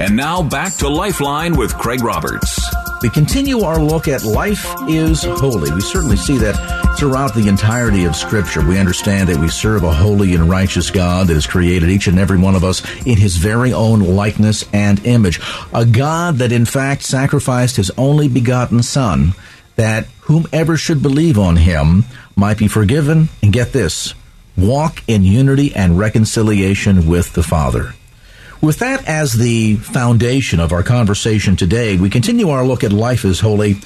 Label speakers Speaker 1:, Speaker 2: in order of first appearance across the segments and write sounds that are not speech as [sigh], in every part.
Speaker 1: And now back to Lifeline with Craig Roberts.
Speaker 2: We continue our look at life is holy. We certainly see that throughout the entirety of Scripture. We understand that we serve a holy and righteous God that has created each and every one of us in His very own likeness and image. A God that in fact sacrificed His only begotten Son that whomever should believe on Him might be forgiven and get this, walk in unity and reconciliation with the Father. With that as the foundation of our conversation today, we continue our look at life is holy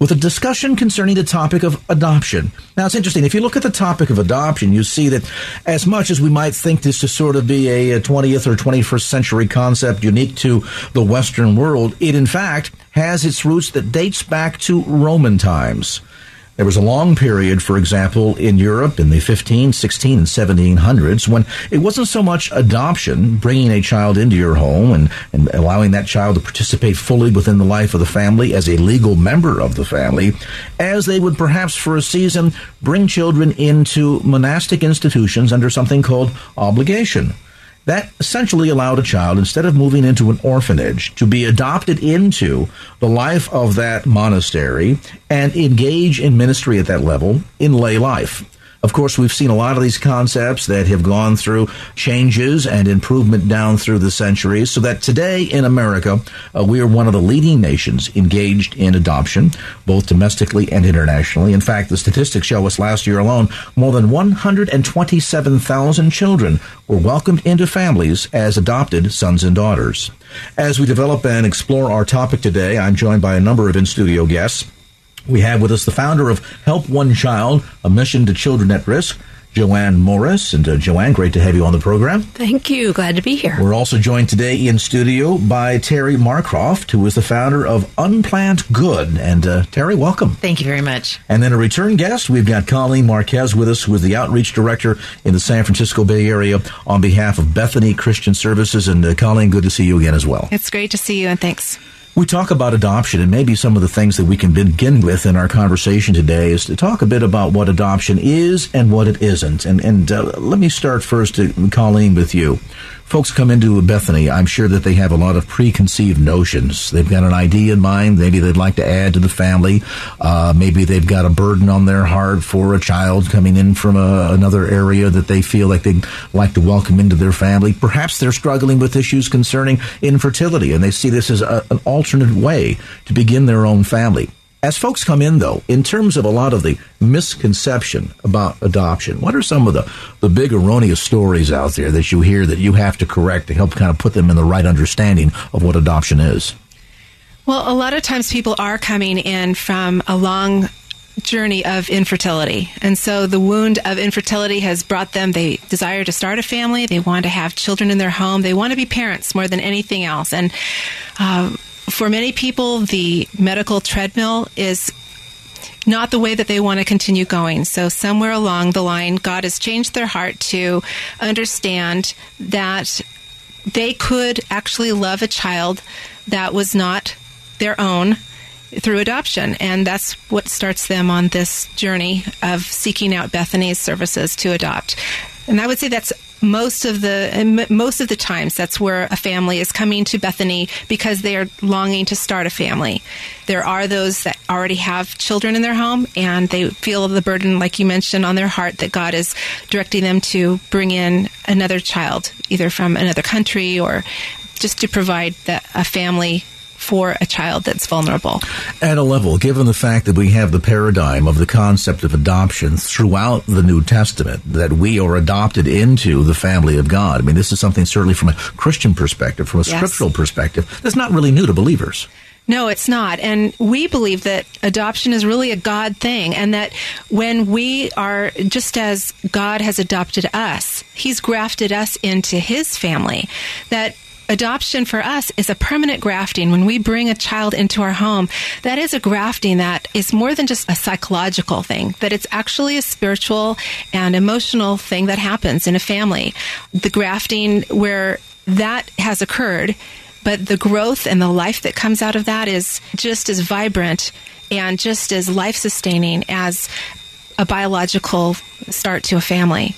Speaker 2: with a discussion concerning the topic of adoption. Now, it's interesting. If you look at the topic of adoption, you see that as much as we might think this to sort of be a 20th or 21st century concept unique to the Western world, it in fact has its roots that dates back to Roman times. There was a long period, for example, in Europe in the 15, 16, and 1700s when it wasn't so much adoption, bringing a child into your home and, and allowing that child to participate fully within the life of the family as a legal member of the family, as they would perhaps for a season bring children into monastic institutions under something called oblation. That essentially allowed a child, instead of moving into an orphanage, to be adopted into the life of that monastery and engage in ministry at that level in lay life. Of course, we've seen a lot of these concepts that have gone through changes and improvement down through the centuries, so that today in America, uh, we are one of the leading nations engaged in adoption, both domestically and internationally. In fact, the statistics show us last year alone, more than 127,000 children were welcomed into families as adopted sons and daughters. As we develop and explore our topic today, I'm joined by a number of in studio guests. We have with us the founder of Help One Child, a mission to children at risk, Joanne Morris. And uh, Joanne, great to have you on the program.
Speaker 3: Thank you. Glad to be here.
Speaker 2: We're also joined today in studio by Terry Marcroft, who is the founder of Unplanned Good. And uh, Terry, welcome.
Speaker 3: Thank you very much.
Speaker 2: And then a return guest, we've got Colleen Marquez with us, who is the outreach director in the San Francisco Bay Area on behalf of Bethany Christian Services. And uh, Colleen, good to see you again as well.
Speaker 4: It's great to see you, and thanks.
Speaker 2: We talk about adoption, and maybe some of the things that we can begin with in our conversation today is to talk a bit about what adoption is and what it isn't. And, and uh, let me start first, uh, Colleen, with you. Folks come into Bethany, I'm sure that they have a lot of preconceived notions. They've got an idea in mind, maybe they'd like to add to the family. Uh, maybe they've got a burden on their heart for a child coming in from a, another area that they feel like they'd like to welcome into their family. Perhaps they're struggling with issues concerning infertility, and they see this as a, an alternate way to begin their own family. As folks come in, though, in terms of a lot of the misconception about adoption, what are some of the, the big erroneous stories out there that you hear that you have to correct to help kind of put them in the right understanding of what adoption is?
Speaker 4: Well, a lot of times people are coming in from a long journey of infertility. And so the wound of infertility has brought them, they desire to start a family, they want to have children in their home, they want to be parents more than anything else. And uh, for many people, the medical treadmill is not the way that they want to continue going. So, somewhere along the line, God has changed their heart to understand that they could actually love a child that was not their own through adoption. And that's what starts them on this journey of seeking out Bethany's services to adopt. And I would say that's most of the most of the times that's where a family is coming to Bethany because they are longing to start a family. There are those that already have children in their home and they feel the burden like you mentioned on their heart that God is directing them to bring in another child either from another country or just to provide that, a family for a child that's vulnerable.
Speaker 2: At a level, given the fact that we have the paradigm of the concept of adoption throughout the New Testament, that we are adopted into the family of God. I mean, this is something certainly from a Christian perspective, from a yes. scriptural perspective, that's not really new to believers.
Speaker 4: No, it's not. And we believe that adoption is really a God thing and that when we are, just as God has adopted us, He's grafted us into His family, that adoption for us is a permanent grafting. When we bring a child into our home, that is a grafting that is more than just a psychological thing, that it's actually a spiritual and emotional thing that happens in a family. The grafting where that has occurred but the growth and the life that comes out of that is just as vibrant and just as life sustaining as a biological start to a family.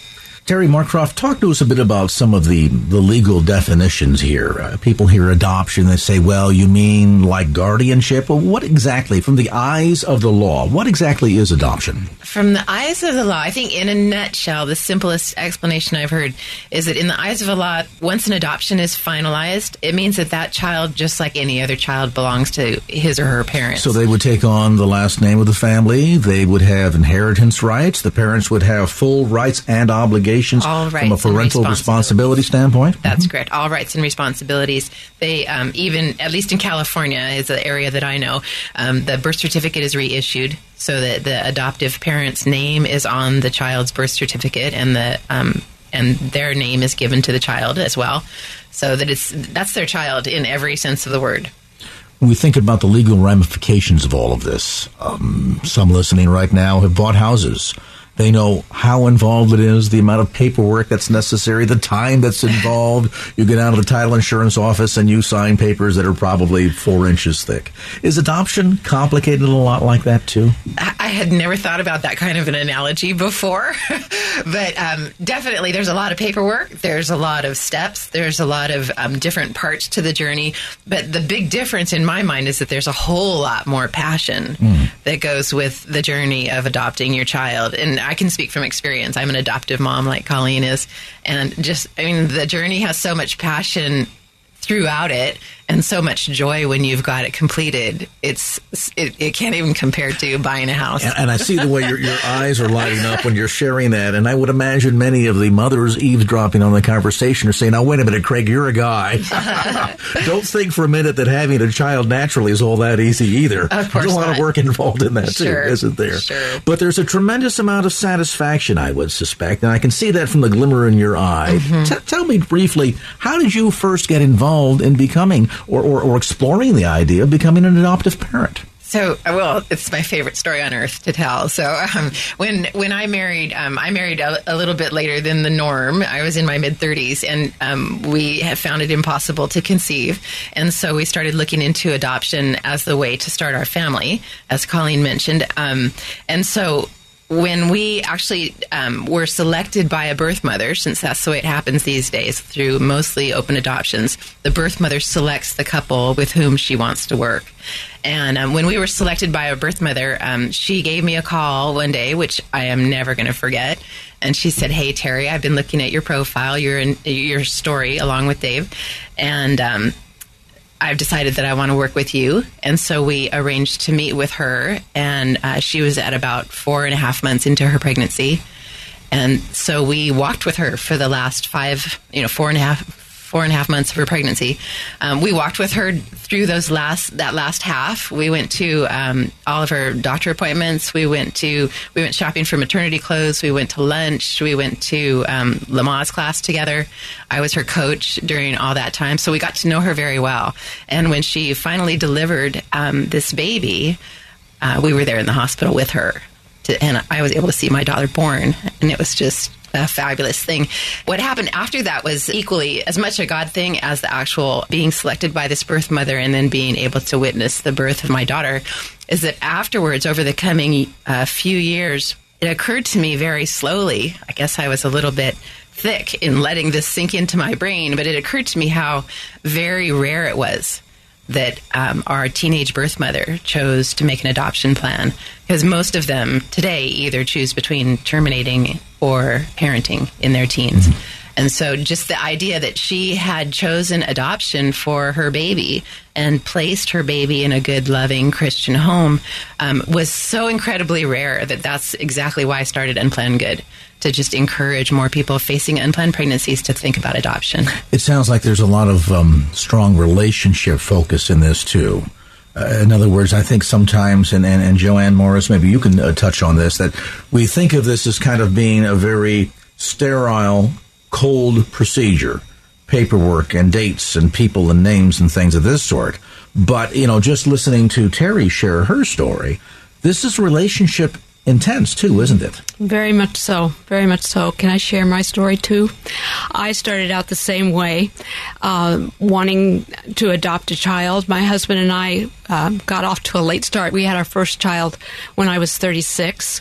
Speaker 2: Terry Marcroft, talk to us a bit about some of the, the legal definitions here. Uh, people hear adoption, they say, well, you mean like guardianship? Well, what exactly, from the eyes of the law, what exactly is adoption?
Speaker 3: From the eyes of the law, I think in a nutshell, the simplest explanation I've heard is that in the eyes of the law, once an adoption is finalized, it means that that child, just like any other child, belongs to his or her parents.
Speaker 2: So they would take on the last name of the family, they would have inheritance rights, the parents would have full rights and obligations
Speaker 3: all
Speaker 2: from a parental responsibility standpoint?
Speaker 3: That's mm-hmm. correct. All rights and responsibilities. They um, even, at least in California, is the area that I know, um, the birth certificate is reissued so that the adoptive parent's name is on the child's birth certificate and the um, and their name is given to the child as well, so that it's that's their child in every sense of the word
Speaker 2: when we think about the legal ramifications of all of this, um, some listening right now have bought houses. They know how involved it is, the amount of paperwork that's necessary, the time that's involved. You get out of the title insurance office and you sign papers that are probably four inches thick. Is adoption complicated a lot like that too?
Speaker 3: I had never thought about that kind of an analogy before, [laughs] but um, definitely there's a lot of paperwork, there's a lot of steps, there's a lot of um, different parts to the journey. But the big difference in my mind is that there's a whole lot more passion mm. that goes with the journey of adopting your child. And I can speak from experience. I'm an adoptive mom, like Colleen is, and just I mean, the journey has so much passion throughout it and so much joy when you've got it completed. It's it, it can't even compare to buying a house.
Speaker 2: And, and I see the way your, your eyes are lighting up when you're sharing that. And I would imagine many of the mothers eavesdropping on the conversation are saying, "Now wait a minute, Craig, you're a guy. [laughs] Don't think for a minute that having a child naturally is all that easy either.
Speaker 3: Of course,
Speaker 2: there's a lot
Speaker 3: not.
Speaker 2: of work involved in that
Speaker 3: sure.
Speaker 2: too, isn't there?
Speaker 3: Sure.
Speaker 2: But there's a tremendous amount of satisfaction, I would suspect, and I can see that from the glimmer in your eye.
Speaker 3: Mm-hmm.
Speaker 2: T- tell me briefly, how did you first get involved in becoming or, or, or exploring the idea of becoming an adoptive parent.
Speaker 3: So, well, it's my favorite story on earth to tell. So, um, when when I married, um, I married a, a, little bit later than the norm. I was in my mid thirties, and um, we have found it impossible to conceive, and so we started looking into adoption as the way to start our family, as Colleen mentioned. Um, and so, when we actually um, were selected by a birth mother, since that's the way it happens these days through mostly open adoptions, the birth mother selects the couple with whom she wants to work. And um, when we were selected by a birth mother, um, she gave me a call one day, which I am never going to forget. And she said, "Hey Terry, I've been looking at your profile, your your story, along with Dave, and um, I've decided that I want to work with you. And so we arranged to meet with her. And uh, she was at about four and a half months into her pregnancy. And so we walked with her for the last five, you know, four and a half, four and a half months of her pregnancy. Um, we walked with her through those last that last half. We went to um, all of her doctor appointments. We went to we went shopping for maternity clothes. We went to lunch. We went to um, Lamaze class together. I was her coach during all that time, so we got to know her very well. And when she finally delivered um, this baby, uh, we were there in the hospital with her. To, and I was able to see my daughter born, and it was just a fabulous thing. What happened after that was equally as much a God thing as the actual being selected by this birth mother and then being able to witness the birth of my daughter. Is that afterwards, over the coming uh, few years, it occurred to me very slowly. I guess I was a little bit thick in letting this sink into my brain, but it occurred to me how very rare it was that um, our teenage birth mother chose to make an adoption plan because most of them today either choose between terminating or parenting in their teens. Mm-hmm. And so, just the idea that she had chosen adoption for her baby and placed her baby in a good, loving Christian home um, was so incredibly rare that that's exactly why I started Unplanned Good to just encourage more people facing unplanned pregnancies to think about adoption.
Speaker 2: It sounds like there's a lot of um, strong relationship focus in this too. Uh, in other words, I think sometimes, and, and, and Joanne Morris, maybe you can uh, touch on this, that we think of this as kind of being a very sterile, cold procedure, paperwork and dates and people and names and things of this sort. But, you know, just listening to Terry share her story, this is relationship intense too, isn't it?
Speaker 5: Very much so. Very much so. Can I share my story too? I started out the same way, uh, wanting to adopt a child. My husband and I uh, got off to a late start. We had our first child when I was 36,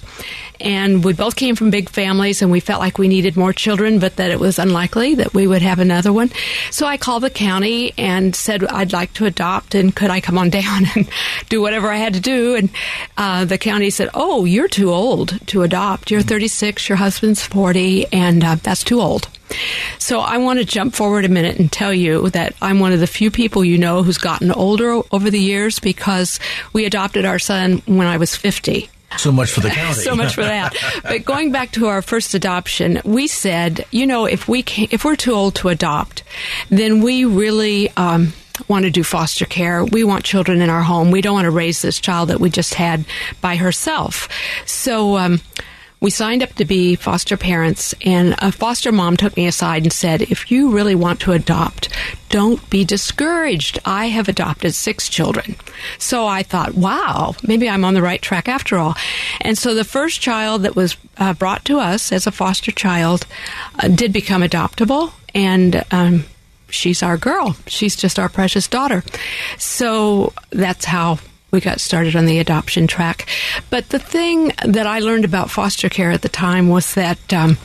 Speaker 5: and we both came from big families, and we felt like we needed more children, but that it was unlikely that we would have another one. So I called the county and said I'd like to adopt, and could I come on [laughs] down and do whatever I had to do? And uh, the county said, "Oh, you're too old to adopt. You're 36. Your husband's 40, and uh, that's too old." So I want to jump forward a minute and tell you that I'm one of the few people you know who's gotten older over the years because we adopted our son when I was 50.
Speaker 2: So much for the [laughs] county.
Speaker 5: so much for that. But going back to our first adoption, we said, you know, if we can, if we're too old to adopt, then we really um, want to do foster care. We want children in our home. We don't want to raise this child that we just had by herself. So. Um, we signed up to be foster parents, and a foster mom took me aside and said, If you really want to adopt, don't be discouraged. I have adopted six children. So I thought, wow, maybe I'm on the right track after all. And so the first child that was uh, brought to us as a foster child uh, did become adoptable, and um, she's our girl. She's just our precious daughter. So that's how we got started on the adoption track. But the thing that I learned about foster care at the time was that um,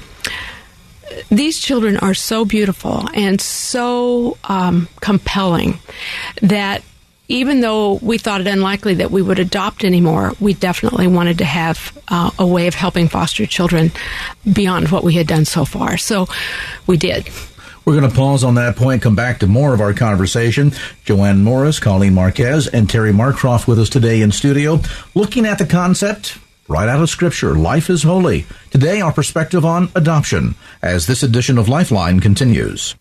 Speaker 5: these children are so beautiful and so um, compelling that even though we thought it unlikely that we would adopt anymore, we definitely wanted to have uh, a way of helping foster children beyond what we had done so far. So we did.
Speaker 2: We're going to pause on that point, come back to more of our conversation. Joanne Morris, Colleen Marquez, and Terry Marcroft with us today in studio, looking at the concept right out of Scripture life is holy. Today, our perspective on adoption as this edition of Lifeline continues.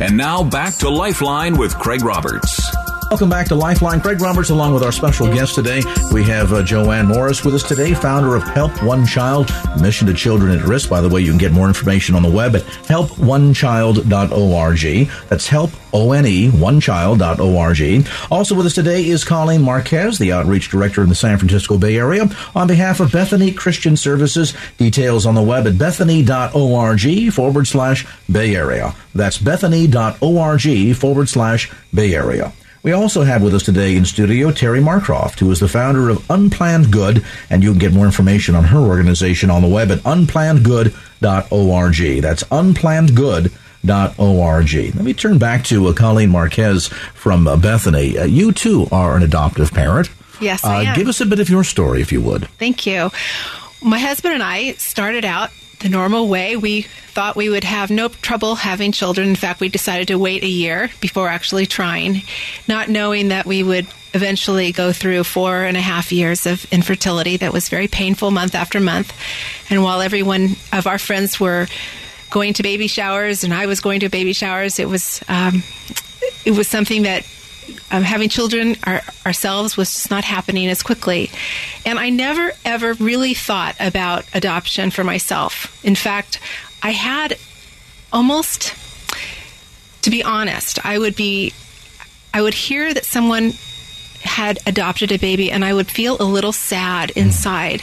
Speaker 1: And now back to Lifeline with Craig Roberts.
Speaker 2: Welcome back to Lifeline. Craig Roberts, along with our special guest today. We have uh, Joanne Morris with us today, founder of Help One Child, Mission to Children at Risk. By the way, you can get more information on the web at helponechild.org. That's help, O-N-E, onechild.org. Also with us today is Colleen Marquez, the Outreach Director in the San Francisco Bay Area, on behalf of Bethany Christian Services. Details on the web at bethany.org forward slash Bay Area. That's bethany.org forward slash Bay Area. We also have with us today in studio Terry Marcroft, who is the founder of Unplanned Good, and you can get more information on her organization on the web at unplannedgood.org. That's unplannedgood.org. Let me turn back to uh, Colleen Marquez from uh, Bethany. Uh, you too are an adoptive parent.
Speaker 4: Yes, I
Speaker 2: Uh,
Speaker 4: am.
Speaker 2: give us a bit of your story, if you would.
Speaker 4: Thank you. My husband and I started out the normal way. We thought we would have no trouble having children. In fact, we decided to wait a year before actually trying, not knowing that we would eventually go through four and a half years of infertility that was very painful month after month. And while everyone of our friends were going to baby showers and I was going to baby showers, it was um, it was something that um, having children our, ourselves was just not happening as quickly. And I never ever really thought about adoption for myself. In fact, I had almost, to be honest, I would be, I would hear that someone had adopted a baby and I would feel a little sad inside.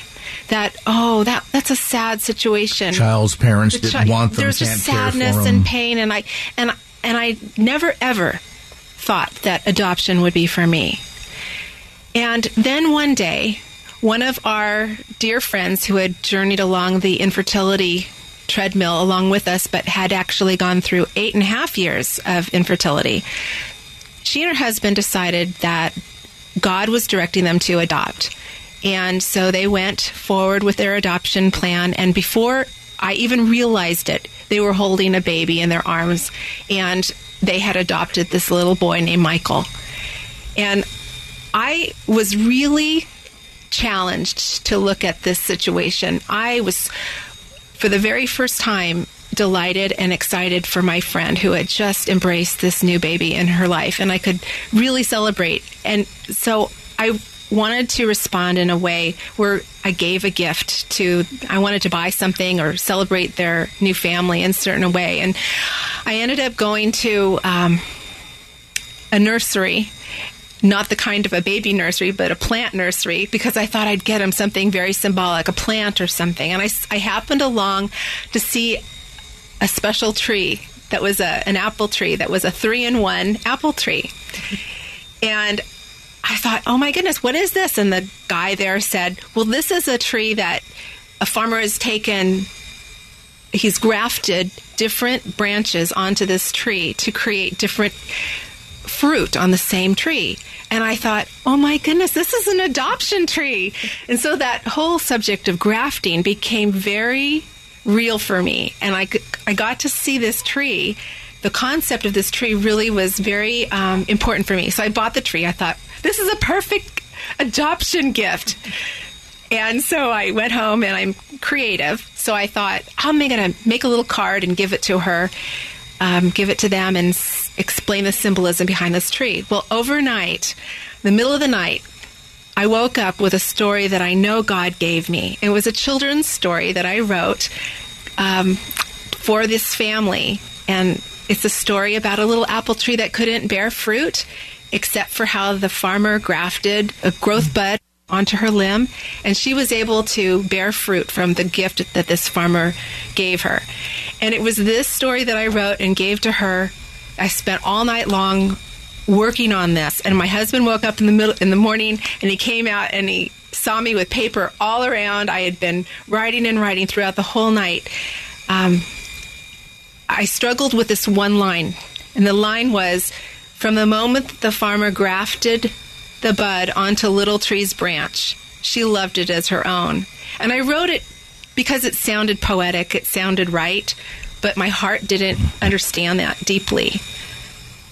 Speaker 4: That oh that that's a sad situation.
Speaker 2: Child's parents
Speaker 4: The
Speaker 2: didn't
Speaker 4: chi-
Speaker 2: want them,
Speaker 4: There's just sadness and pain, and I and and I never ever thought that adoption would be for me. And then one day, one of our dear friends who had journeyed along the infertility treadmill along with us, but had actually gone through eight and a half years of infertility, she and her husband decided that God was directing them to adopt. And so they went forward with their adoption plan. And before I even realized it, they were holding a baby in their arms and they had adopted this little boy named Michael. And I was really challenged to look at this situation. I was, for the very first time, delighted and excited for my friend who had just embraced this new baby in her life, and I could really celebrate. And so I wanted to respond in a way where I gave a gift to, I wanted to buy something or celebrate their new family in a certain way. And I ended up going to um, a nursery not the kind of a baby nursery, but a plant nursery, because I thought I'd get him something very symbolic, a plant or something. And I, I happened along to see a special tree that was a, an apple tree that was a three in one apple tree. And I thought, oh my goodness, what is this? And the guy there said, well, this is a tree that a farmer has taken, he's grafted different branches onto this tree to create different fruit on the same tree. And I thought, oh my goodness, this is an adoption tree. And so that whole subject of grafting became very real for me. And I, I got to see this tree. The concept of this tree really was very um, important for me. So I bought the tree. I thought, this is a perfect adoption gift. And so I went home and I'm creative. So I thought, how am I going to make a little card and give it to her, um, give it to them, and s- explain the symbolism behind this tree. Well, overnight, the middle of the night, I woke up with a story that I know God gave me. It was a children's story that I wrote um, for this family. And it's a story about a little apple tree that couldn't bear fruit except for how the farmer grafted a growth bud onto her limb and she was able to bear fruit from the gift that this farmer gave her. And it was this story that I wrote and gave to her. I spent all night long working on this and my husband woke up in the middle in the morning and he came out and he saw me with paper all around. I had been writing and writing throughout the whole night. Um, I struggled with this one line, and the line was From the moment that the farmer grafted the bud onto Little Tree's branch, she loved it as her own. And I wrote it because it sounded poetic, it sounded right, but my heart didn't understand that deeply.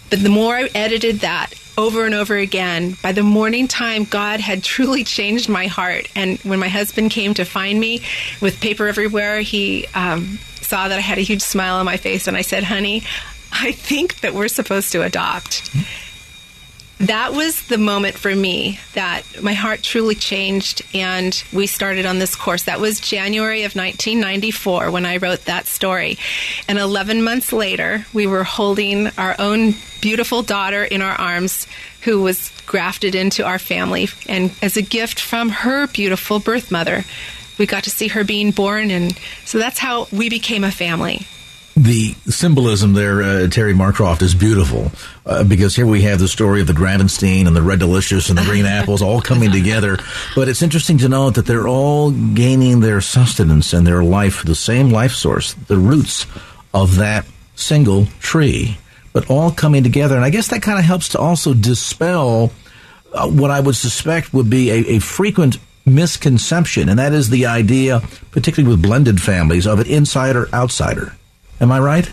Speaker 4: But the more I edited that over and over again, by the morning time, God had truly [laughs] changed my heart. And when my husband came to find me with paper everywhere, he um, saw that I had a huge smile on my face. And I said, honey, I think that we're supposed to adopt. That was the moment for me that my heart truly changed and we started on this course. That was January of 1994 when I wrote that story. And 11 months later, we were holding our own beautiful daughter in our arms who was grafted into our family. And as a gift from her beautiful birth mother, we got to see her being born. And so that's how we became a family.
Speaker 2: The symbolism there, uh, Terry Marcroft, is beautiful uh, because here we have the story of the Gravenstein and the Red Delicious and the Green [laughs] Apples all coming together. But it's interesting to note that they're all gaining their sustenance and their life, the same life source, the roots of that single tree, but all coming together. And I guess that kind of helps to also dispel uh, what I would suspect would be a, a frequent misconception, and that is the idea, particularly with blended families, of an insider outsider. Am I right?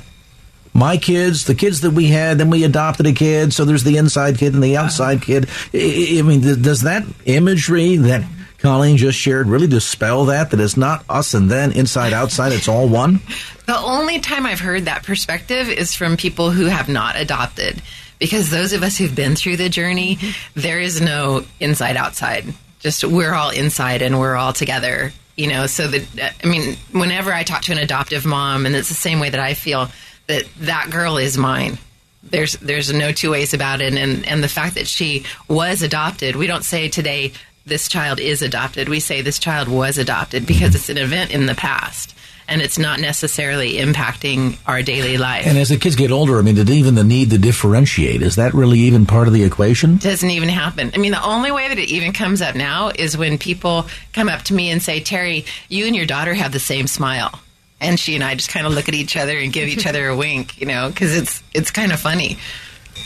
Speaker 2: My kids, the kids that we had, then we adopted a kid, so there's the inside kid and the outside kid. I, mean, does that imagery that Colleen just shared really dispel that? That it's not us and then inside outside, it's all one? [laughs]
Speaker 3: The only time I've heard that perspective is from people who have not adopted. Because those of us who've been through the journey, there is no inside outside. Just we're all inside and we're all together you know? So that i mean whenever i talk to an adoptive mom and it's the same way that i feel that that girl is mine. There's there's no two ways about it. And and the fact that she was adopted we don't say today this child is adopted. We say this child was adopted because it's an event in the past and it's not necessarily impacting our daily life.
Speaker 2: And as the kids get older, I mean, did even the need to differentiate is that really even part of the equation?
Speaker 3: Doesn't even happen. I mean, the only way that it even comes up now is when people come up to me and say, "Terry, you and your daughter have the same smile." And she and I just kind of look at each other and give each other a wink, you know, because it's it's kind of funny.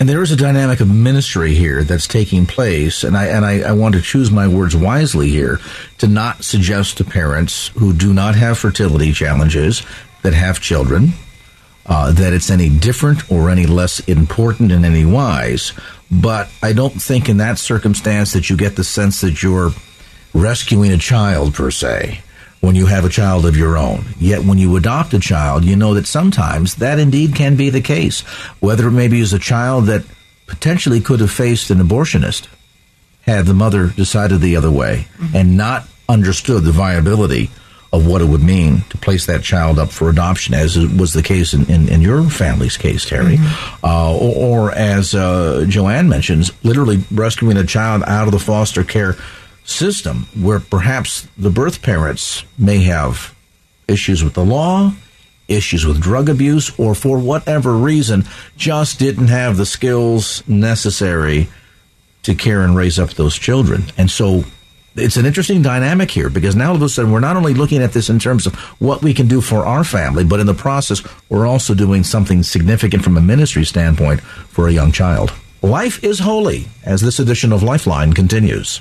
Speaker 2: And there is a dynamic of ministry here that's taking place, and I and I, I, want to choose my words wisely here to not suggest to parents who do not have fertility challenges that have children uh, that it's any different or any less important in any wise. But I don't think in that circumstance that you get the sense that you're rescuing a child per se. When you have a child of your own. Yet when you adopt a child, you know that sometimes that indeed can be the case. Whether it maybe is a child that potentially could have faced an abortionist had the mother decided the other way mm-hmm. and not understood the viability of what it would mean to place that child up for adoption, as was the case in, in, in your family's case, Terry. Mm-hmm. Uh, or, or, as uh, Joanne mentions, literally rescuing a child out of the foster care system where perhaps the birth parents may have issues with the law, issues with drug abuse, or for whatever reason just didn't have the skills necessary to care and raise up those children. And so it's an interesting dynamic here because now all of a sudden we're not only looking at this in terms of what we can do for our family, but in the process, we're also doing something significant from a ministry standpoint for a young child. Life is holy as this edition of Lifeline continues.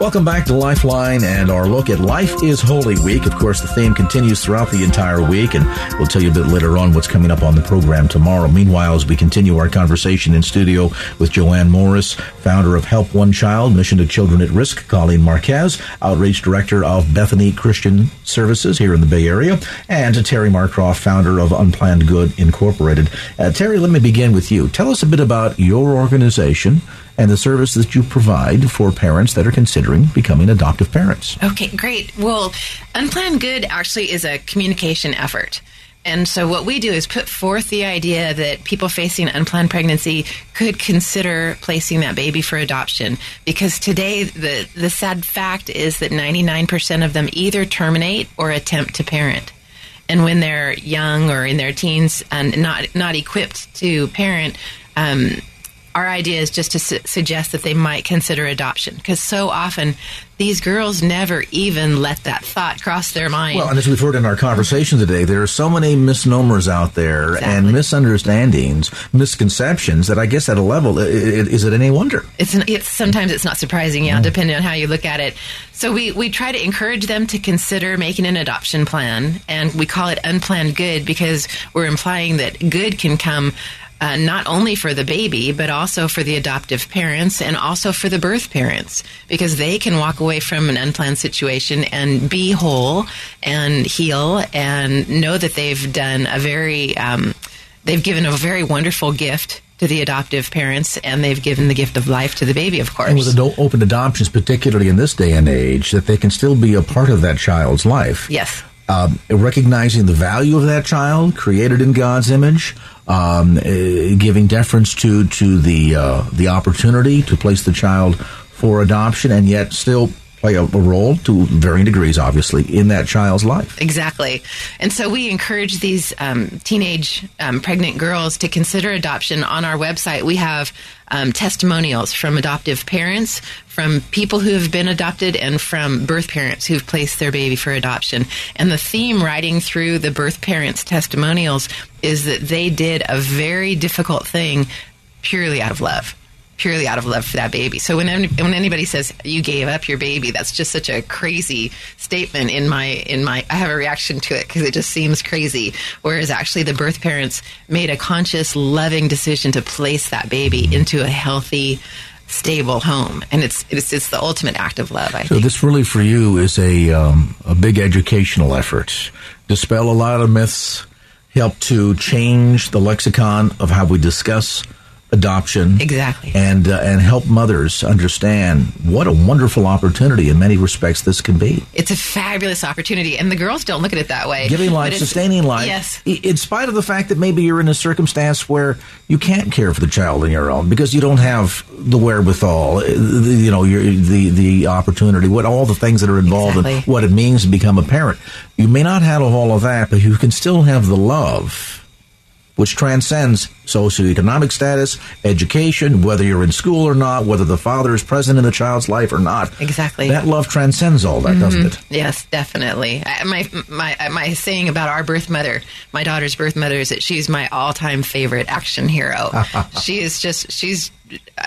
Speaker 2: Welcome back to Lifeline and our look at Life is Holy Week. Of course, the theme continues throughout the entire week, and we'll tell you a bit later on what's coming up on the program tomorrow. Meanwhile, as we continue our conversation in studio with Joanne Morris, founder of Help One Child, Mission to Children at Risk, Colleen Marquez, Outreach Director of Bethany Christian Services here in the Bay Area, and Terry Marcroft, founder of Unplanned Good Incorporated. Uh, Terry, let me begin with you. Tell us a bit about your organization and the service that you provide for parents that are considering becoming adoptive parents.
Speaker 3: Okay, great. Well, Unplanned Good actually is a communication effort. And so, what we do is put forth the idea that people facing unplanned pregnancy could consider placing that baby for adoption. Because today, the, the sad fact is that 99% of them either terminate or attempt to parent. And when they're young or in their teens and not, not equipped to parent, um, our idea is just to su- suggest that they might consider adoption because so often these girls never even let that thought cross their mind.
Speaker 2: Well, and as we've heard in our conversation today, there are so many misnomers out there exactly. and misunderstandings, misconceptions that I guess at a level, is it any wonder?
Speaker 3: It's, it's sometimes it's not surprising, yeah, mm. depending on how you look at it. So we, we try to encourage them to consider making an adoption plan, and we call it unplanned good because we're implying that good can come uh, not only for the baby, but also for the adoptive parents and also for the birth parents, because they can walk away from an unplanned situation and be whole and heal and know that they've done a very, um, they've given a very wonderful gift to the adoptive parents, and they've given the gift of life to the baby, of course.
Speaker 2: And with open adoptions, particularly in this day and age, that they can still be a part of that child's life.
Speaker 3: Yes.
Speaker 2: Um, recognizing the value of that child, created in God's image, um, uh, giving deference to to the uh, the opportunity to place the child for adoption, and yet still play a, a, role to varying degrees, obviously, in that child's life.
Speaker 3: Exactly. And so we encourage these um, teenage um, pregnant girls to consider adoption. On our website, we have um, testimonials from adoptive parents, from people who have been adopted, and from birth parents who've placed their baby for adoption. And the theme riding through the birth parents' testimonials is that they did a very difficult thing purely out of love purely out of love for that baby. So when when anybody says you gave up your baby, that's just such a crazy statement. In my in my, I have a reaction to it because it just seems crazy. Whereas actually, the birth parents made a conscious, loving decision to place that baby into a healthy stable home, and it's it's, it's the ultimate act of love. I
Speaker 2: so
Speaker 3: think.
Speaker 2: this really for you is a um, a big educational effort, dispel a lot of myths, help to change the lexicon of how we discuss adoption
Speaker 3: exactly.
Speaker 2: and uh, and help mothers understand what a wonderful opportunity in many respects this can be.
Speaker 3: It's a fabulous opportunity and the girls don't look at it that way.
Speaker 2: Giving life sustaining life
Speaker 3: yes.
Speaker 2: in spite of the fact that maybe you're in a circumstance where you can't care for the child on your own because you don't have the wherewithal uh, you know the the opportunity what all the things that are involved exactly. in what it means to become a parent. You may not have all of that but you can still have the love which transcends socioeconomic status, education, whether you're in school or not, whether the father is present in the child's life or not.
Speaker 3: Exactly.
Speaker 2: That love transcends all that, mm-hmm. doesn't it?
Speaker 3: Yes, definitely. My my my saying about our birth mother, my daughter's birth mother, is that she's my all-time favorite action hero. [laughs] she is just she's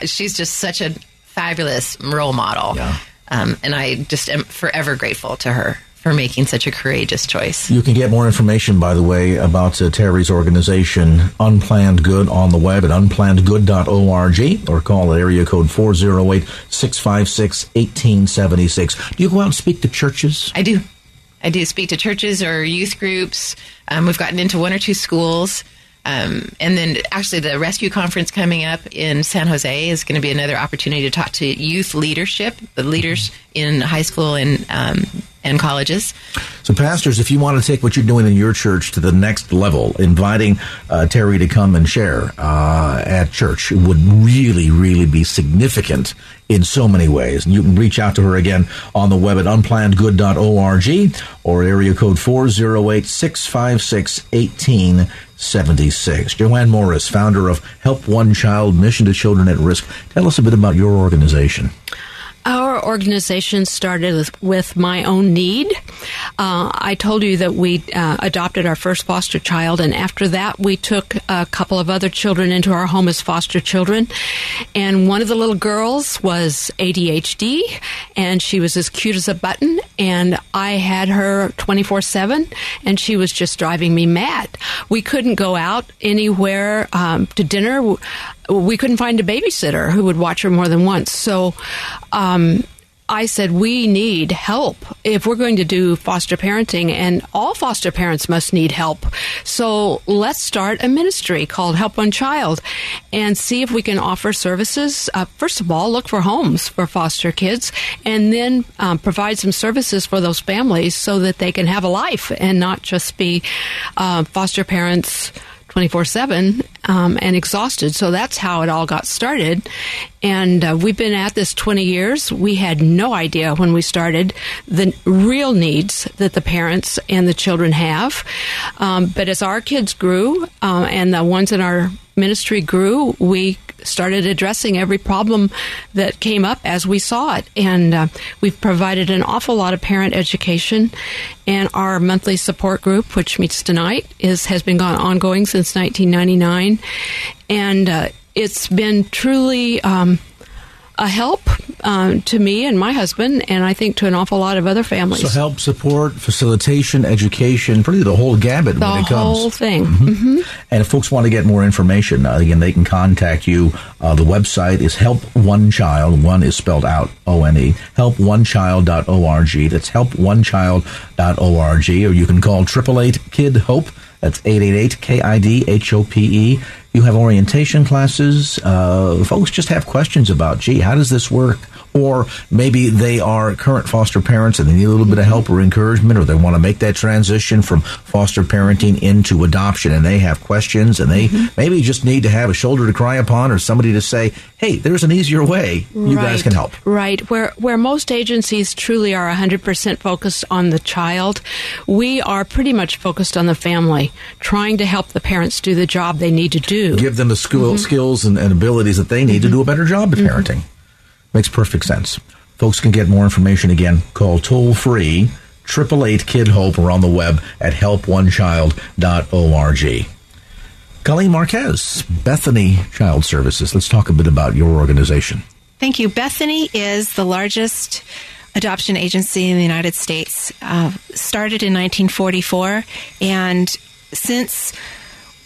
Speaker 3: she's just such a fabulous role model. Yeah. Um, and I just am forever grateful to her for making such a courageous choice.
Speaker 2: You can get more information, by the way, about uh, Terry's organization, Unplanned Good, on the web at unplannedgood.org or call at area code 408 656 1876. Do you go out and speak to churches?
Speaker 3: I do. I do speak to churches or youth groups. Um, we've gotten into one or two schools. Um, and then actually the rescue conference coming up in San Jose is going to be another opportunity to talk to youth leadership, the leaders in high school and um, and colleges.
Speaker 2: So, pastors, if you want to take what you're doing in your church to the next level, inviting uh, Terry to come and share uh, at church would really, really be significant in so many ways. And you can reach out to her again on the web at unplannedgood.org or area code 408 656 1876. Joanne Morris, founder of Help One Child Mission to Children at Risk. Tell us a bit about your organization.
Speaker 5: Organization started with, with my own need. Uh, I told you that we uh, adopted our first foster child, and after that, we took a couple of other children into our home as foster children. And one of the little girls was ADHD, and she was as cute as a button. And I had her 24 7, and she was just driving me mad. We couldn't go out anywhere um, to dinner we couldn't find a babysitter who would watch her more than once. So um, I said, we need help if we're going to do foster parenting, and all foster parents must need help. So let's start a ministry called Help One Child and see if we can offer services. Uh, first of all, look for homes for foster kids, and then um, provide some services for those families so that they can have a life and not just be uh, foster parents 24 7 um, and exhausted. So that's how it all got started. And uh, we've been at this 20 years. We had no idea when we started the real needs that the parents and the children have. Um, but as our kids grew uh, and the ones in our ministry grew, we started addressing every problem that came up as we saw it. And uh, we've provided an awful lot of parent education. And our monthly support group, which meets tonight, is has been gone ongoing since 1999, and uh, it's been truly. Um, a help um, to me and my husband, and I think to an awful lot of other families.
Speaker 2: So, help, support, facilitation, education, pretty the whole gamut
Speaker 5: the
Speaker 2: when it comes.
Speaker 5: The whole thing.
Speaker 2: Mm-hmm.
Speaker 5: Mm-hmm.
Speaker 2: And if folks want to get more information, uh, again, they can contact you. Uh, the website is Help One Child. One is spelled out O N E. Help One HelpOneChild.org. That's Help One HelpOneChild.org. Or you can call 888 Kid Hope. That's 888 K I D H O P E. You have orientation classes. Uh, folks just have questions about, gee, how does this work? Or maybe they are current foster parents and they need a little bit of help or encouragement, or they want to make that transition from foster parenting into adoption and they have questions and they mm-hmm. maybe just need to have a shoulder to cry upon or somebody to say, hey, there's an easier way. You
Speaker 5: right.
Speaker 2: guys can help.
Speaker 5: Right. Where, where most agencies truly are 100% focused on the child, we are pretty much focused on the family, trying to help the parents do the job they need to do.
Speaker 2: Give them the skill, mm-hmm. skills and, and, abilities that they need mm-hmm. to do a better job at mm-hmm. parenting. Makes perfect sense. Folks can get more information again. Call toll free 888 Kid Hope or on the web at helponechild.org. Colleen Marquez, Bethany Child Services. Let's talk a bit about your organization.
Speaker 4: Thank you. Bethany is the largest adoption agency in the United States. Uh, started in 1944, and since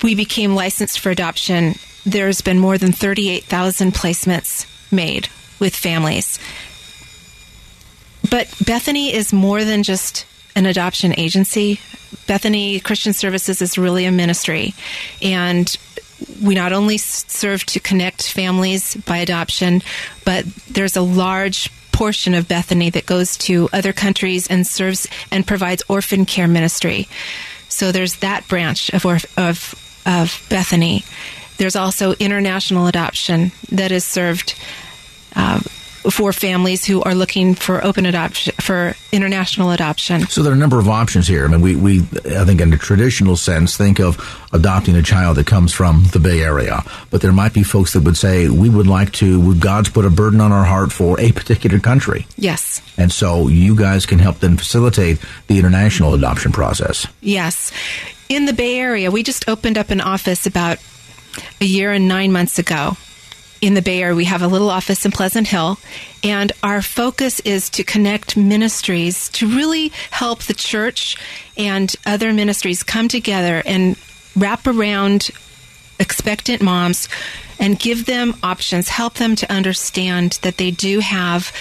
Speaker 4: we became licensed for adoption, there's been more than 38,000 placements made with families. But Bethany is more than just an adoption agency. Bethany Christian Services is really a ministry. And we not only serve to connect families by adoption, but there's a large portion of Bethany that goes to other countries and serves and provides orphan care ministry. So there's that branch of, of, of Bethany. There's also international adoption that is served uh, for families who are looking for open adoption for international adoption.
Speaker 2: So there are a number of options here. I mean, we, we I think in a traditional sense think of adopting a child that comes from the Bay Area, but there might be folks that would say we would like to. God's put a burden on our heart for a particular country.
Speaker 4: Yes.
Speaker 2: And so you guys can help them facilitate the international adoption process.
Speaker 4: Yes. In the Bay Area, we just opened up an office about a year and nine months ago in the Bay Area. We have a little office in Pleasant Hill, and our focus is to connect ministries to really help the church and other ministries come together and wrap around expectant moms and give them options, help them to understand that they do have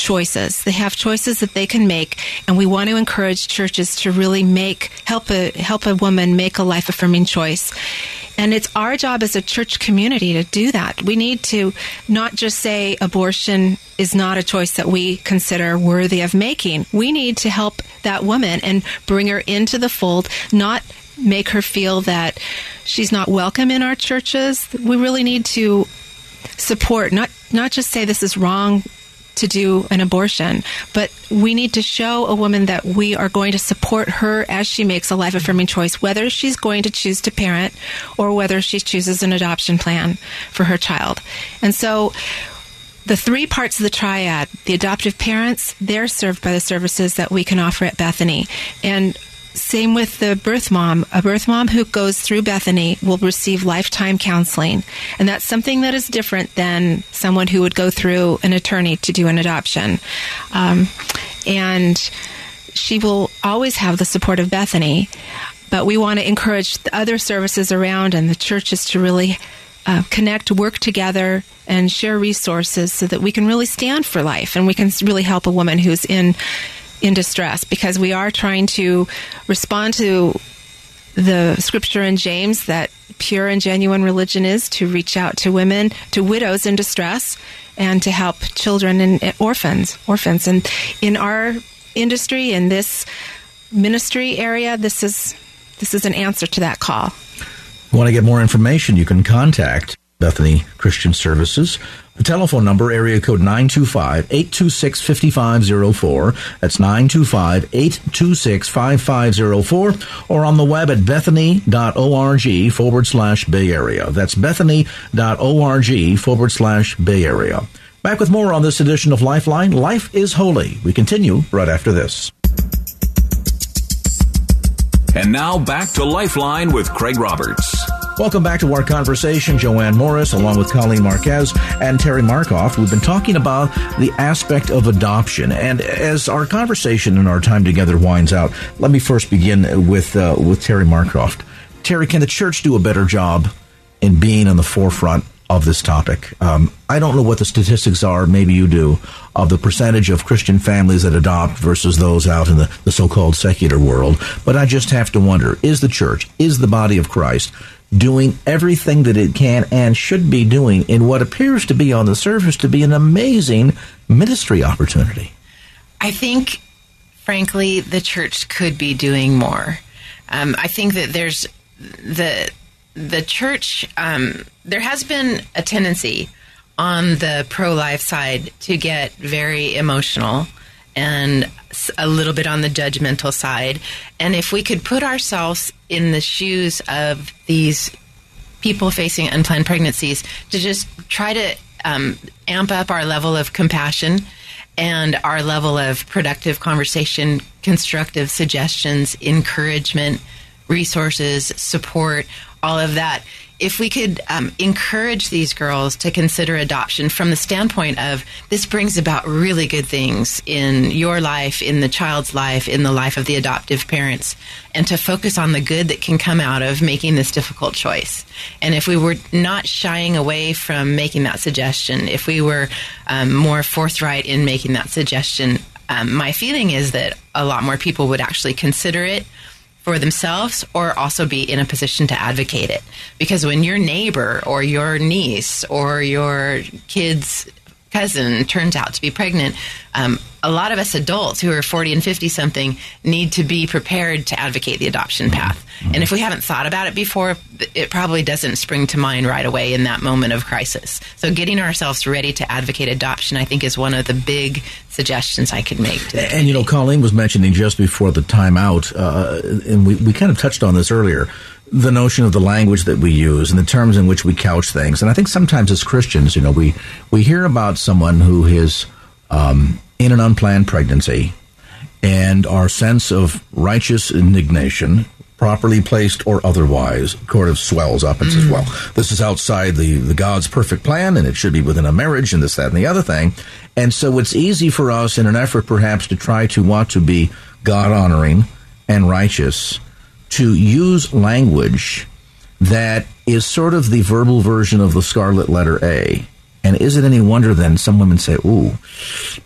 Speaker 4: choices. They have choices that they can make, and we want to encourage churches to really make help a help a woman make a life affirming choice. And it's our job as a church community to do that. We need to not just say abortion is not a choice that we consider worthy of making. We need to help that woman and bring her into the fold, not make her feel that she's not welcome in our churches. We really need to support, not not just say this is wrong to do an abortion, but we need to show a woman that we are going to support her as she makes a life affirming choice, whether she's going to choose to parent or whether she chooses an adoption plan for her child. And so the three parts of the triad, the adoptive parents, they're served by the services that we can offer at Bethany. And same with the birth mom. A birth mom who goes through Bethany will receive lifetime counseling. And that's something that is different than someone who would go through an attorney to do an adoption. Um, and she will always have the support of Bethany. But we want to encourage the other services around and the churches to really uh, connect, work together, and share resources so that we can really stand for life and we can really help a woman who's in in distress because we are trying to respond to the scripture in James that pure and genuine religion is to reach out to women, to widows in distress, and to help children and orphans. Orphans, and in our industry, in this ministry area, this is this is an answer to that call.
Speaker 2: Want to get more information? You can contact Bethany Christian Services. The telephone number, area code 925-826-5504. That's 925-826-5504. Or on the web at bethany.org forward slash Bay Area. That's bethany.org forward slash Bay Area. Back with more on this edition of Lifeline. Life is Holy. We continue right after this.
Speaker 1: And now back to Lifeline with Craig Roberts.
Speaker 2: Welcome back to our conversation. Joanne Morris, along with Colleen Marquez and Terry Marcroft. We've been talking about the aspect of adoption. And as our conversation and our time together winds out, let me first begin with, uh, with Terry Marcroft. Terry, can the church do a better job in being on the forefront of this topic. Um, I don't know what the statistics are, maybe you do, of the percentage of Christian families that adopt versus those out in the, the so called secular world, but I just have to wonder is the church, is the body of Christ doing everything that it can and should be doing in what appears to be on the surface to be an amazing ministry opportunity?
Speaker 3: I think, frankly, the church could be doing more. Um, I think that there's the the church. Um, there has been a tendency on the pro life side to get very emotional and a little bit on the judgmental side. And if we could put ourselves in the shoes of these people facing unplanned pregnancies, to just try to um, amp up our level of compassion and our level of productive conversation, constructive suggestions, encouragement, resources, support, all of that if we could um, encourage these girls to consider adoption from the standpoint of this brings about really good things in your life, in the child's life, in the life of the adoptive parents, and to focus on the good that can come out of making this difficult choice. And if we were not shying away from making that suggestion, if we were um, more forthright in making that suggestion, um, my feeling is that a lot more people would actually consider it for themselves or also be in a position to advocate it. Because when your neighbor or your niece or your kid's cousin turns out to be pregnant, um, a lot of us adults who are 40 and 50 something need to be prepared to advocate the adoption path. Mm-hmm. And if we haven't thought about it before, it probably doesn't spring to mind right away in that moment of crisis. So getting ourselves ready to advocate adoption, I think, is one of the big suggestions I could make.
Speaker 2: and, you know, Colleen was mentioning just before the timeout, uh, and we, we kind of touched on this earlier the notion of the language that we use and the terms in which we couch things. And I think sometimes as Christians, you know, we, we hear about someone who is um, in an unplanned pregnancy and our sense of righteous indignation properly placed or otherwise, court of swells up and says, mm. well, this is outside the, the God's perfect plan and it should be within a marriage and this, that, and the other thing. And so it's easy for us in an effort perhaps to try to want to be God honoring and righteous to use language that is sort of the verbal version of the scarlet letter A. And is it any wonder then some women say, "Ooh,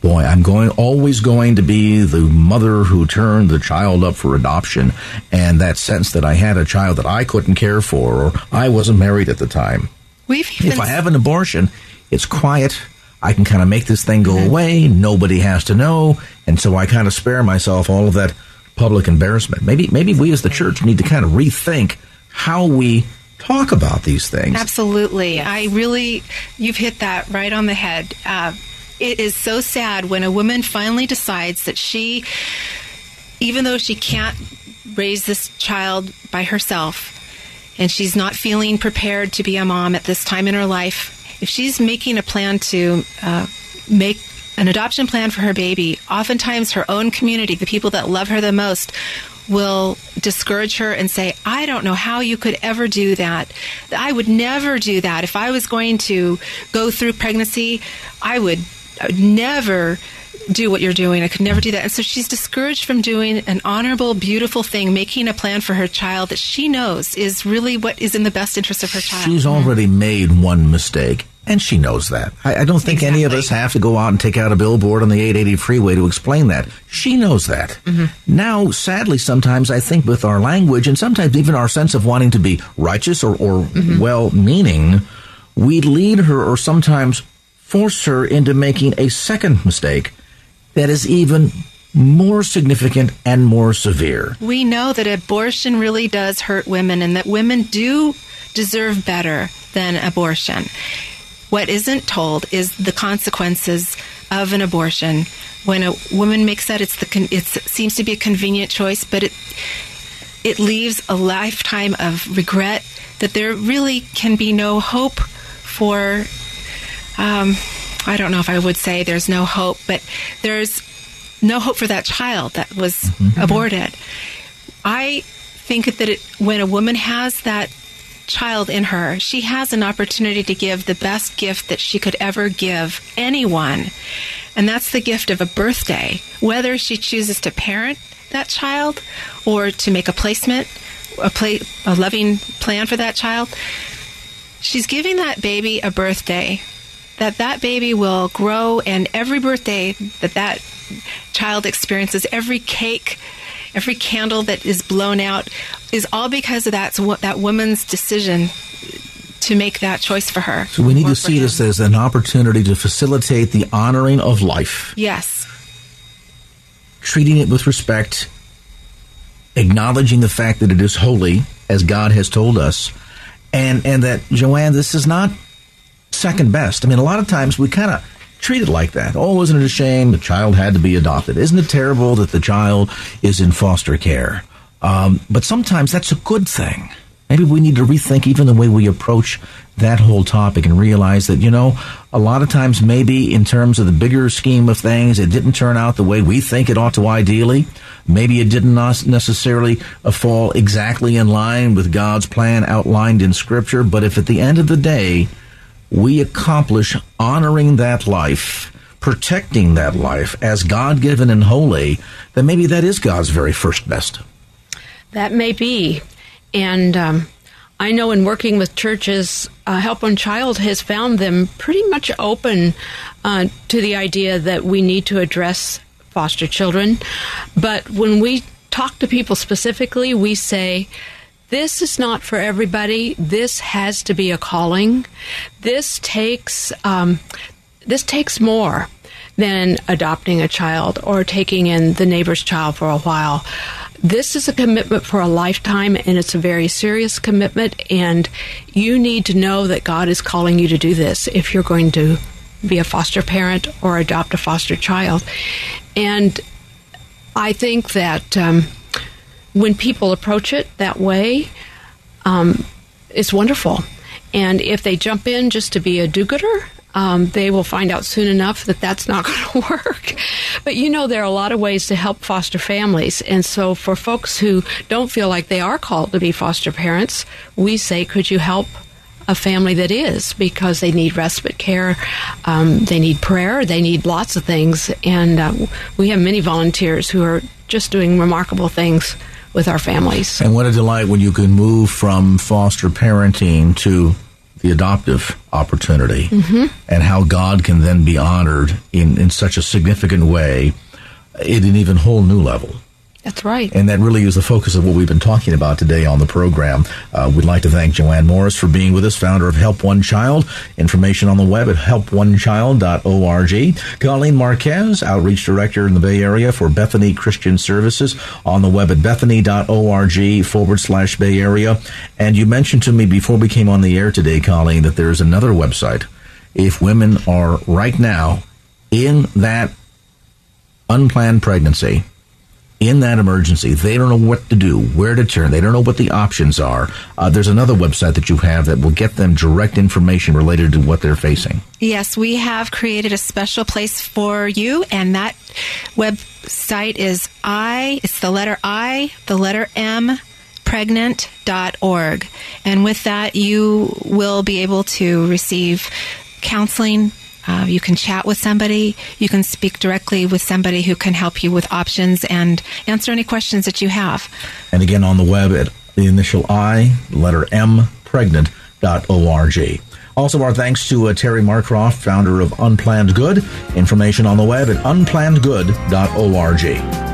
Speaker 2: boy, I'm going always going to be the mother who turned the child up for adoption," and that sense that I had a child that I couldn't care for, or I wasn't married at the time.
Speaker 4: We've
Speaker 2: If I have an abortion, it's quiet. I can kind of make this thing go away. Nobody has to know, and so I kind of spare myself all of that public embarrassment. Maybe, maybe we as the church need to kind of rethink how we talk about these things.
Speaker 4: Absolutely. I really, you've hit that right on the head. Uh, it is so sad when a woman finally decides that she, even though she can't raise this child by herself, and she's not feeling prepared to be a mom at this time in her life, if she's making a plan to uh, make an adoption plan for her baby, oftentimes her own community, the people that love her the most, will discourage her and say, I don't know how you could ever do that. I would never do that. If I was going to go through pregnancy, I would, I would never do what you're doing. I could never do that. And so she's discouraged from doing an honorable, beautiful thing, making a plan for her child that she knows is really what is in the best interest of her child.
Speaker 2: She's already made one mistake, and she knows that. I, I don't think any of us have to go out and take out a billboard on the 880 freeway to explain that. She knows that. Mm-hmm. Now, sadly, sometimes I think with our language and sometimes even our sense of wanting to be righteous or, or mm-hmm. well meaning, we lead her or sometimes force her into making a second mistake that is even more significant and more severe.
Speaker 4: We know that abortion really does hurt women and that women do deserve better than abortion. What isn't told is the consequences of an abortion. When a woman makes that, it's the con- it seems to be a convenient choice, but it it leaves a lifetime of regret that there really can be no hope for. Um, I don't know if I would say there's no hope, but there's no hope for that child that was aborted. I think that it, when a woman has that child in her, she has an opportunity to give the best gift that she could ever give anyone. And that's the gift of a birthday. Whether she chooses to parent that child or to make a placement, a, play, a loving plan for that child, she's giving that baby a birthday that that baby will grow and every birthday that that child experiences every cake every candle that is blown out is all because of that's what that woman's decision to make that choice for her
Speaker 2: So we need to see
Speaker 4: him.
Speaker 2: this as an opportunity to facilitate the honoring of life,
Speaker 4: yes
Speaker 2: treating it with respect, acknowledging the fact that it is holy, as God has told us, and and that Joanne, this is not second best. I mean, a lot of times we kind of treat it like that. Oh, isn't it a shame the child had to be adopted? Isn't it terrible that the child is in foster care? Um, but sometimes that's a good thing. Maybe we need to rethink even the way we approach that whole topic and realize that, you know, a lot of times maybe in terms of the bigger scheme of things, it didn't turn out the way we think it ought to ideally. Maybe it didn't necessarily uh, fall exactly in line with God's plan outlined in Scripture. But if at the end of the day, we accomplish honoring that life, protecting that life as God given and holy, then maybe that is God's very first best.
Speaker 5: That may be. And um, I know in working with churches, uh, Help One Child has found them pretty much open uh, to the idea that we need to address foster children. But when we talk to people specifically, we say, this is not for everybody. This has to be a calling. This takes um, this takes more than adopting a child or taking in the neighbor's child for a while. This is a commitment for a lifetime, and it's a very serious commitment. And you need to know that God is calling you to do this if you're going to be a foster parent or adopt a foster child. And I think that um, when people approach it that way, um, it's wonderful. And if they jump in just to be a do-gooder, um, they will find out soon enough that that's not [laughs] going to work. But you know, there are a lot of ways to help foster families. And so for folks who don't feel like they are called to be foster parents, we say, could you help a family that is because they need respite care, um, they need prayer, they need lots of things. And uh, we have many volunteers who are just doing remarkable things with our families.
Speaker 2: And what a delight when you can move from foster parenting to the adoptive opportunity
Speaker 5: Mm-hmm.
Speaker 2: and how God can then be honored in, in such a significant way at an even whole new level.
Speaker 5: That's right.
Speaker 2: And that really is the focus of what we've been talking about today on the program. Uh, we'd like to thank Joanne Morris for being with us, founder of Help One Child. Information on the web at helponechild.org. Colleen Marquez, outreach director in the Bay Area for Bethany Christian Services, on the web at bethany.org forward slash Bay Area. And you mentioned to me before we came on the air today, Colleen, that there's another website. If women are right now in that unplanned pregnancy, in that emergency, they don't know what to do, where to turn, they don't know what the options are. Uh, there's another website that you have that will get them direct information related to what they're facing.
Speaker 4: Yes, we have created a special place for you, and that website is I, it's the letter I, the letter M, pregnant.org. And with that, you will be able to receive counseling. Uh, you can chat with somebody. You can speak directly with somebody who can help you with options and answer any questions that you have.
Speaker 2: And again, on the web at the initial I, letter M, pregnant.org. Also, our thanks to uh, Terry Marcroft, founder of Unplanned Good. Information on the web at unplannedgood.org.